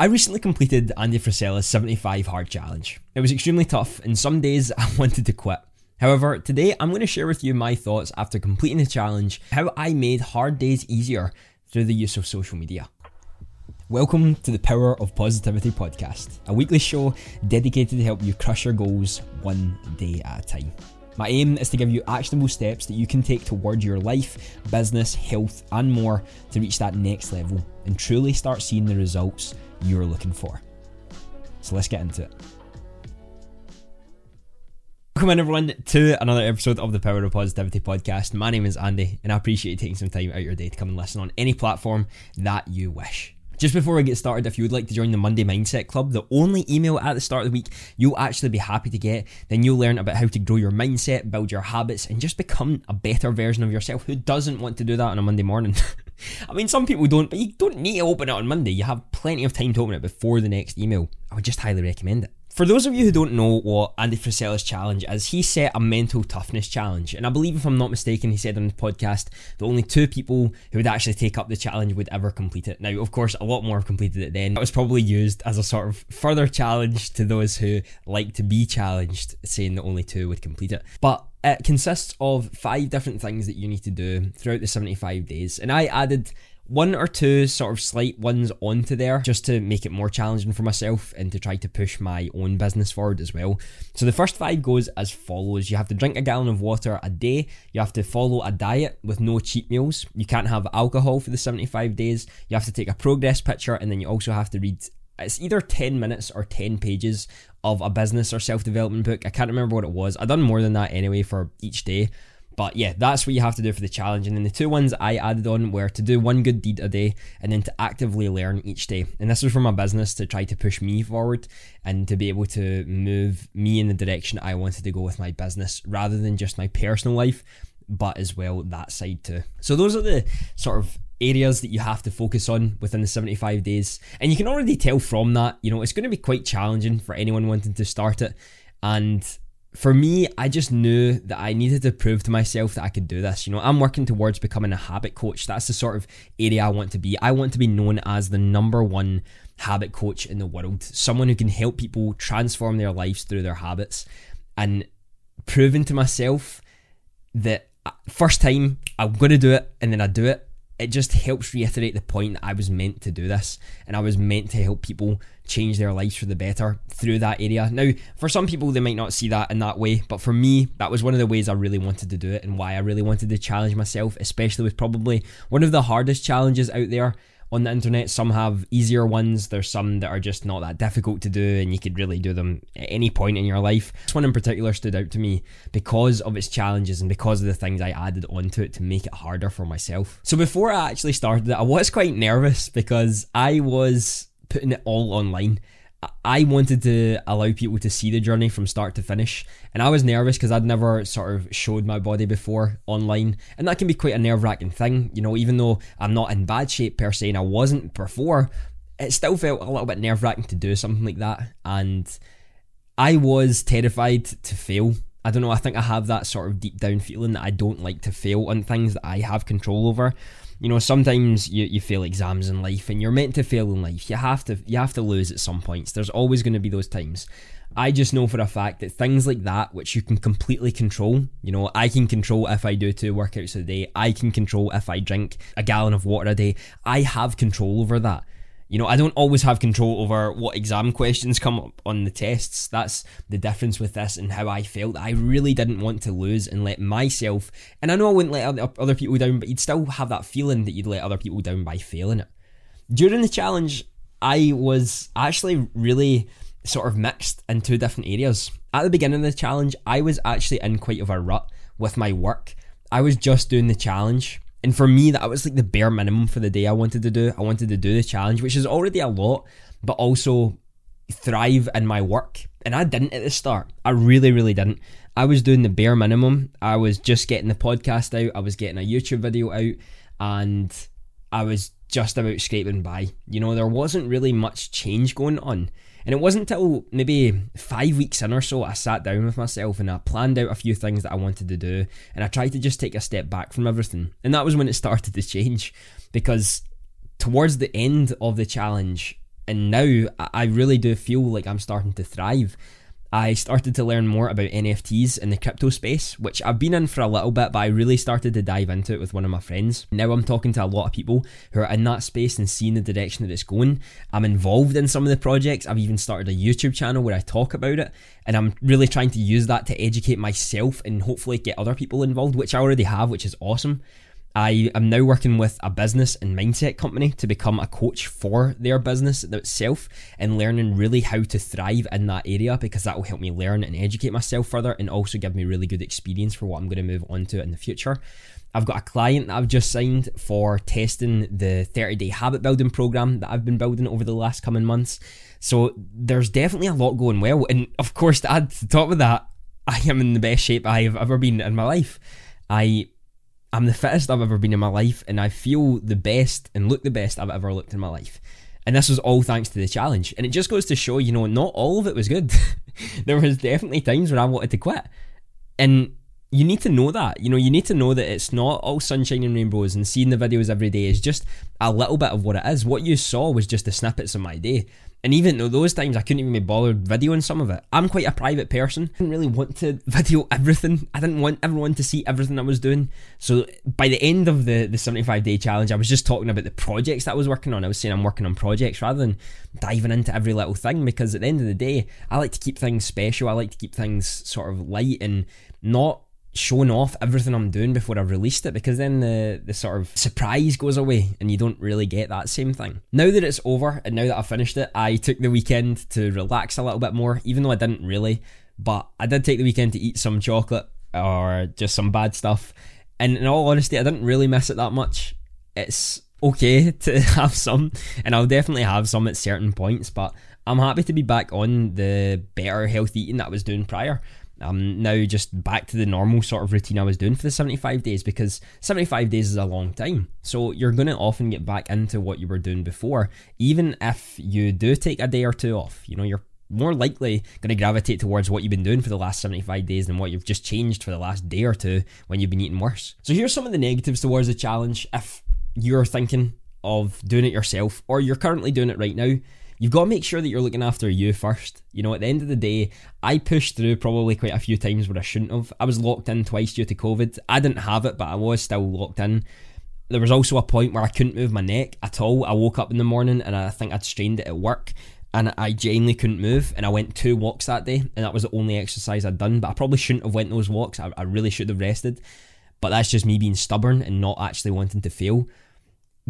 I recently completed Andy Frisella's 75 Hard Challenge. It was extremely tough, and some days I wanted to quit. However, today I'm going to share with you my thoughts after completing the challenge, how I made hard days easier through the use of social media. Welcome to the Power of Positivity podcast, a weekly show dedicated to help you crush your goals one day at a time. My aim is to give you actionable steps that you can take toward your life, business, health, and more to reach that next level and truly start seeing the results you're looking for. So let's get into it. Welcome in everyone to another episode of the Power of Positivity podcast. My name is Andy and I appreciate you taking some time out of your day to come and listen on any platform that you wish. Just before I get started, if you would like to join the Monday Mindset Club, the only email at the start of the week you'll actually be happy to get, then you'll learn about how to grow your mindset, build your habits, and just become a better version of yourself. Who doesn't want to do that on a Monday morning? I mean, some people don't, but you don't need to open it on Monday. You have plenty of time to open it before the next email. I would just highly recommend it. For those of you who don't know what Andy Frisella's challenge is, he set a mental toughness challenge. And I believe, if I'm not mistaken, he said on the podcast that only two people who would actually take up the challenge would ever complete it. Now, of course, a lot more have completed it then. It was probably used as a sort of further challenge to those who like to be challenged, saying that only two would complete it. But it consists of five different things that you need to do throughout the 75 days. And I added one or two sort of slight ones onto there just to make it more challenging for myself and to try to push my own business forward as well. So the first five goes as follows you have to drink a gallon of water a day, you have to follow a diet with no cheat meals, you can't have alcohol for the 75 days, you have to take a progress picture, and then you also have to read it's either 10 minutes or 10 pages of a business or self development book. I can't remember what it was. I've done more than that anyway for each day. But yeah, that's what you have to do for the challenge. And then the two ones I added on were to do one good deed a day and then to actively learn each day. And this was for my business to try to push me forward and to be able to move me in the direction I wanted to go with my business rather than just my personal life, but as well that side too. So those are the sort of areas that you have to focus on within the 75 days. And you can already tell from that, you know, it's going to be quite challenging for anyone wanting to start it. And for me, I just knew that I needed to prove to myself that I could do this. You know, I'm working towards becoming a habit coach. That's the sort of area I want to be. I want to be known as the number one habit coach in the world, someone who can help people transform their lives through their habits and proving to myself that uh, first time I'm going to do it and then I do it it just helps reiterate the point that I was meant to do this and I was meant to help people change their lives for the better through that area. Now, for some people, they might not see that in that way, but for me, that was one of the ways I really wanted to do it and why I really wanted to challenge myself, especially with probably one of the hardest challenges out there on the internet. Some have easier ones. There's some that are just not that difficult to do, and you could really do them at any point in your life. This one in particular stood out to me because of its challenges and because of the things I added onto it to make it harder for myself. So before I actually started it, I was quite nervous because I was putting it all online. I wanted to allow people to see the journey from start to finish, and I was nervous because I'd never sort of showed my body before online, and that can be quite a nerve wracking thing. You know, even though I'm not in bad shape per se, and I wasn't before, it still felt a little bit nerve wracking to do something like that, and I was terrified to fail. I don't know, I think I have that sort of deep down feeling that I don't like to fail on things that I have control over you know sometimes you, you fail exams in life and you're meant to fail in life you have to you have to lose at some points there's always going to be those times I just know for a fact that things like that, which you can completely control, you know, I can control if I do two workouts a day, I can control if I drink a gallon of water a day. I have control over that. You know, I don't always have control over what exam questions come up on the tests. That's the difference with this and how I felt. I really didn't want to lose and let myself, and I know I wouldn't let other people down, but you'd still have that feeling that you'd let other people down by failing it. During the challenge, I was actually really sort of mixed in two different areas. At the beginning of the challenge, I was actually in quite of a rut with my work. I was just doing the challenge and for me, that was like the bare minimum for the day I wanted to do. I wanted to do the challenge, which is already a lot, but also thrive in my work. And I didn't at the start. I really, really didn't. I was doing the bare minimum. I was just getting the podcast out, I was getting a YouTube video out, and I was just about scraping by. You know, there wasn't really much change going on. And it wasn't until maybe five weeks in or so I sat down with myself and I planned out a few things that I wanted to do and I tried to just take a step back from everything. And that was when it started to change because towards the end of the challenge, And now I really do feel like I'm starting to thrive. I started to learn more about NFTs in the crypto space, which I've been in for a little bit, but I really started to dive into it with one of my friends. Now I'm talking to a lot of people who are in that space and seeing the direction that it's going. I'm involved in some of the projects. I've even started a YouTube channel where I talk about it, and I'm really trying to use that to educate myself and hopefully get other people involved, which I already have, which is awesome. I am now working with a business and mindset company to become a coach for their business itself and learning really how to thrive in that area because that will help me learn and educate myself further and also give me really good experience for what I'm going to move on to in the future. I've got a client that I've just signed for testing the 30 day habit building program that I've been building over the last coming months. So there's definitely a lot going well. And of course, to add to top of that, I am in the best shape I have ever been in my life. I I'm the fittest I've ever been in my life, and I feel the best and look the best I've ever looked in my life. And this was all thanks to the challenge. And it just goes to show, you know, not all of it was good. there was definitely times where I wanted to quit. And you need to know that. You know, you need to know that it's not all sunshine and rainbows and seeing the videos every day is just a little bit of what it is. What you saw was just the snippets of my day. And even though those times I couldn't even be bothered videoing some of it, I'm quite a private person. I didn't really want to video everything. I didn't want everyone to see everything I was doing. So by the end of the, the 75 day challenge, I was just talking about the projects that I was working on. I was saying I'm working on projects rather than diving into every little thing because at the end of the day, I like to keep things special. I like to keep things sort of light and not showing off everything I'm doing before I've released it because then the, the sort of surprise goes away and you don't really get that same thing. Now that it's over and now that I've finished it, I took the weekend to relax a little bit more, even though I didn't really. But I did take the weekend to eat some chocolate or just some bad stuff. And in all honesty, I didn't really miss it that much. It's okay to have some, and I'll definitely have some at certain points, but I'm happy to be back on the better health eating that I was doing prior. I'm now just back to the normal sort of routine I was doing for the 75 days because 75 days is a long time. So you're going to often get back into what you were doing before, even if you do take a day or two off. You know, you're more likely going to gravitate towards what you've been doing for the last 75 days than what you've just changed for the last day or two when you've been eating worse. So here's some of the negatives towards the challenge if you're thinking of doing it yourself or you're currently doing it right now you've got to make sure that you're looking after you first. You know, at the end of the day, I pushed through probably quite a few times where I shouldn't have. I was locked in twice due to COVID. I didn't have it, but I was still locked in. There was also a point where I couldn't move my neck at all. I woke up in the morning and I think I'd strained it at work and I genuinely couldn't move and I went two walks that day and that was the only exercise I'd done but I probably shouldn't have went those walks I, I really should have rested but that's just me being stubborn and not actually wanting to fail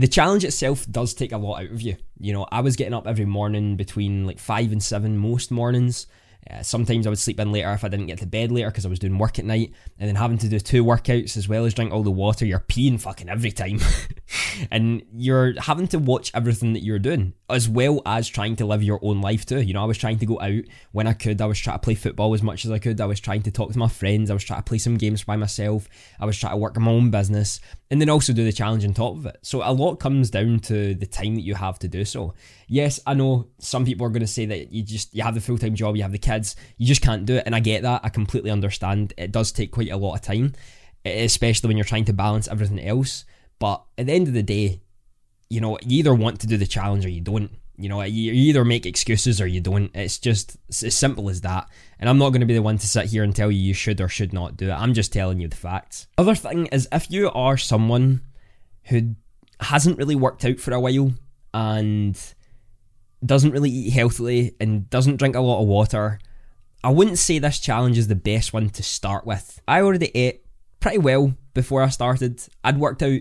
the challenge itself does take a lot out of you. You know, I was getting up every morning between like five and seven most mornings. Uh, sometimes I would sleep in later if I didn't get to bed later because I was doing work at night, and then having to do two workouts as well as drink all the water. You're peeing fucking every time, and you're having to watch everything that you're doing as well as trying to live your own life too. You know, I was trying to go out when I could. I was trying to play football as much as I could. I was trying to talk to my friends. I was trying to play some games by myself. I was trying to work on my own business and then also do the challenge on top of it. So a lot comes down to the time that you have to do so. Yes, I know some people are going to say that you just you have the full time job, you have the kids, you just can't do it, and I get that. I completely understand. It does take quite a lot of time, especially when you're trying to balance everything else. But at the end of the day, you know, you either want to do the challenge or you don't. You know, you either make excuses or you don't. It's just it's as simple as that. And I'm not going to be the one to sit here and tell you you should or should not do it. I'm just telling you the facts. Other thing is, if you are someone who hasn't really worked out for a while and doesn't really eat healthily and doesn't drink a lot of water, I wouldn't say this challenge is the best one to start with. I already ate pretty well before I started. I'd worked out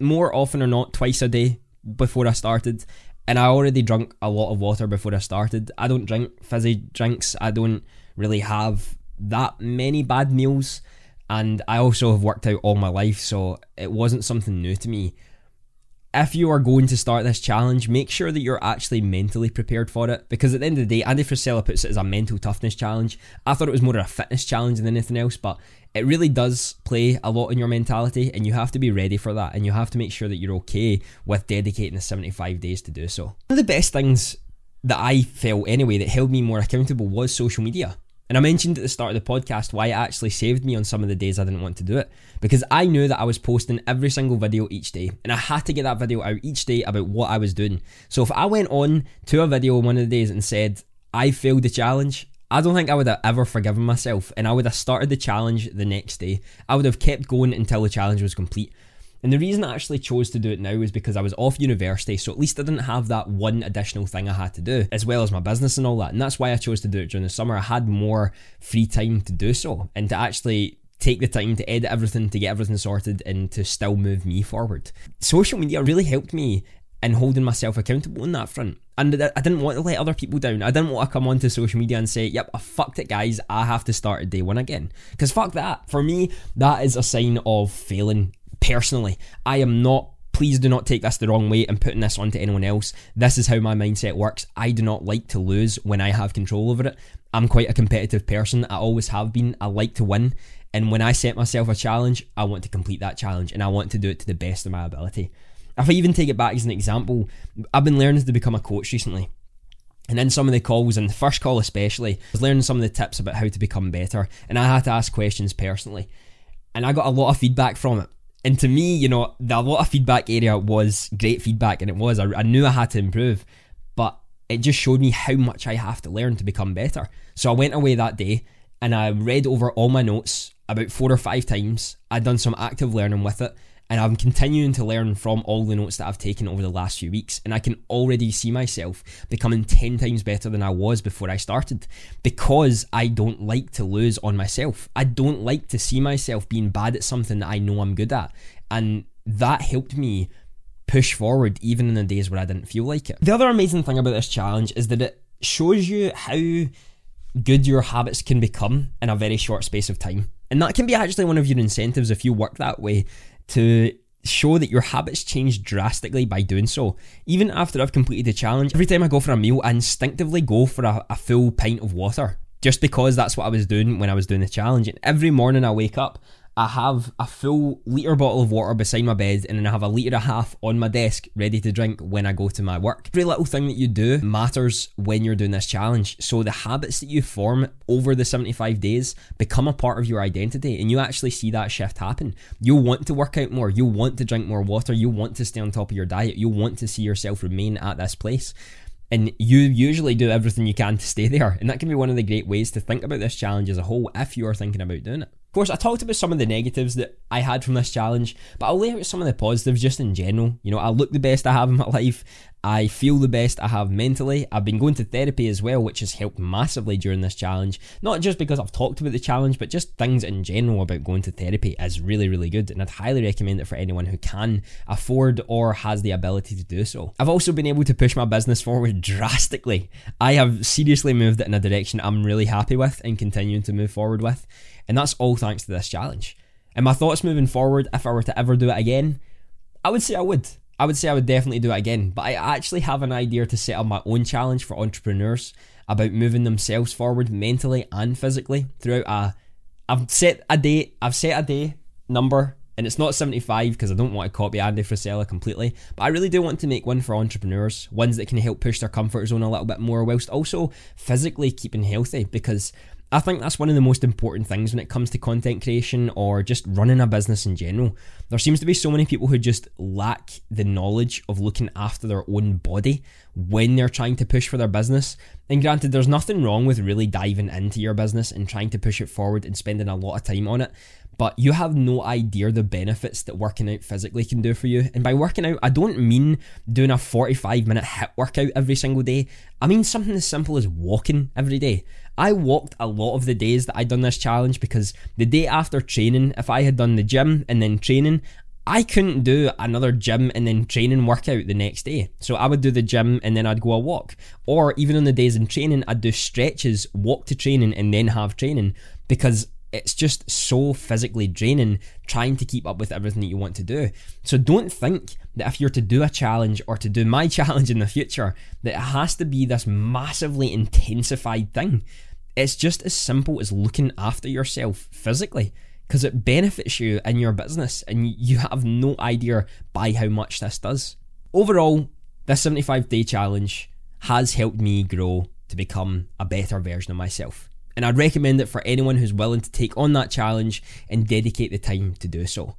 more often or not twice a day before I started, and I already drank a lot of water before I started. I don't drink fizzy drinks. I don't really have that many bad meals, and I also have worked out all my life, so it wasn't something new to me if you are going to start this challenge, make sure that you're actually mentally prepared for it. Because at the end of the day, Andy Frisella puts it as a mental toughness challenge. I thought it was more of a fitness challenge than anything else, but it really does play a lot in your mentality, and you have to be ready for that. And you have to make sure that you're okay with dedicating the 75 days to do so. One of the best things that I felt anyway that held me more accountable was social media. And I mentioned at the start of the podcast why it actually saved me on some of the days I didn't want to do it. Because I knew that I was posting every single video each day, and I had to get that video out each day about what I was doing. So if I went on to a video one of the days and said, I failed the challenge, I don't think I would have ever forgiven myself, and I would have started the challenge the next day. I would have kept going until the challenge was complete. And the reason I actually chose to do it now is because I was off university, so at least I didn't have that one additional thing I had to do, as well as my business and all that. And that's why I chose to do it during the summer. I had more free time to do so and to actually take the time to edit everything, to get everything sorted, and to still move me forward. Social media really helped me in holding myself accountable on that front. And I didn't want to let other people down. I didn't want to come onto social media and say, yep, I fucked it, guys. I have to start at day one again. Because fuck that. For me, that is a sign of failing personally. I am not please do not take this the wrong way and putting this onto anyone else. This is how my mindset works. I do not like to lose when I have control over it. I'm quite a competitive person. I always have been. I like to win. And when I set myself a challenge, I want to complete that challenge and I want to do it to the best of my ability. If I even take it back as an example, I've been learning to become a coach recently. And in some of the calls, and the first call especially, I was learning some of the tips about how to become better. And I had to ask questions personally. And I got a lot of feedback from it. And to me, you know, the, a lot of feedback area was great feedback, and it was. I, I knew I had to improve, but it just showed me how much I have to learn to become better. So I went away that day and I read over all my notes about four or five times. I'd done some active learning with it, and I'm continuing to learn from all the notes that I've taken over the last few weeks. And I can already see myself becoming 10 times better than I was before I started because I don't like to lose on myself. I don't like to see myself being bad at something that I know I'm good at. And that helped me push forward even in the days where I didn't feel like it. The other amazing thing about this challenge is that it shows you how good your habits can become in a very short space of time. And that can be actually one of your incentives if you work that way to show that your habits change drastically by doing so. Even after I've completed the challenge, every time I go for a meal, I instinctively go for a, a full pint of water. Just because that's what I was doing when I was doing the challenge. And every morning I wake up, I have a full litre bottle of water beside my bed and then I have a litre and a half on my desk ready to drink when I go to my work. Every little thing that you do matters when you're doing this challenge. So the habits that you form over the 75 days become a part of your identity and you actually see that shift happen. You'll want to work out more, you'll want to drink more water, you'll want to stay on top of your diet, you'll want to see yourself remain at this place and you usually do everything you can to stay there. And that can be one of the great ways to think about this challenge as a whole if you are thinking about doing it. Of course, I talked about some of the negatives that I had from this challenge, but I'll lay out some of the positives just in general. You know, I look the best I have in my life. I feel the best I have mentally. I've been going to therapy as well, which has helped massively during this challenge. Not just because I've talked about the challenge, but just things in general about going to therapy is really, really good. And I'd highly recommend it for anyone who can afford or has the ability to do so. I've also been able to push my business forward drastically. I have seriously moved it in a direction I'm really happy with and continuing to move forward with. And that's all thanks to this challenge. And my thoughts moving forward, if I were to ever do it again, I would say I would. I would say I would definitely do it again, but I actually have an idea to set up my own challenge for entrepreneurs about moving themselves forward mentally and physically throughout a I've set a date, I've set a day number and it's not 75 because I don't want to copy Andy Frisella completely, but I really do want to make one for entrepreneurs, ones that can help push their comfort zone a little bit more whilst also physically keeping healthy because I think that's one of the most important things when it comes to content creation or just running a business in general. There seems to be so many people who just lack the knowledge of looking after their own body when they're trying to push for their business. And granted, there's nothing wrong with really diving into your business and trying to push it forward and spending a lot of time on it but you have no idea the benefits that working out physically can do for you. And by working out, I don't mean doing a 45 minute HIIT workout every single day. I mean something as simple as walking every day. I walked a lot of the days that I'd done this challenge because the day after training, if I had done the gym and then training, I couldn't do another gym and then training workout the next day. So I would do the gym and then I'd go a walk. Or even on the days in training, I'd do stretches, walk to training, and then have training because it's just so physically draining trying to keep up with everything that you want to do. So don't think that if you're to do a challenge or to do my challenge in the future, that it has to be this massively intensified thing. It's just as simple as looking after yourself physically because it benefits you in your business and you have no idea by how much this does. Overall, this 75 day challenge has helped me grow to become a better version of myself And I'd recommend it for anyone who's willing to take on that challenge and dedicate the time to do so.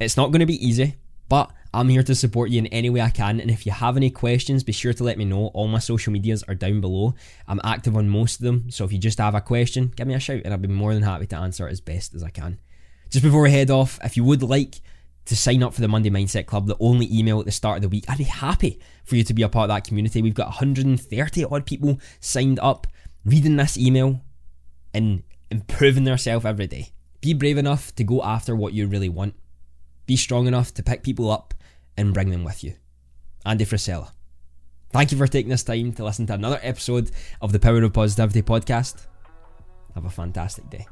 It's not going to be easy, but I'm here to support you in any way I can. And if you have any questions, be sure to let me know. All my social medias are down below. I'm active on most of them. So if you just have a question, give me a shout and I'll be more than happy to answer it as best as I can. Just before we head off, if you would like to sign up for the Monday Mindset Club, the only email at the start of the week, I'd be happy for you to be a part of that community. We've got 130 odd people signed up reading this email and improving themselves every day. Be brave enough to go after what you really want. Be strong enough to pick people up and bring them with you. Andy Frisella. Thank you for taking this time to listen to another episode of the Power of Positivity podcast. Have a fantastic day.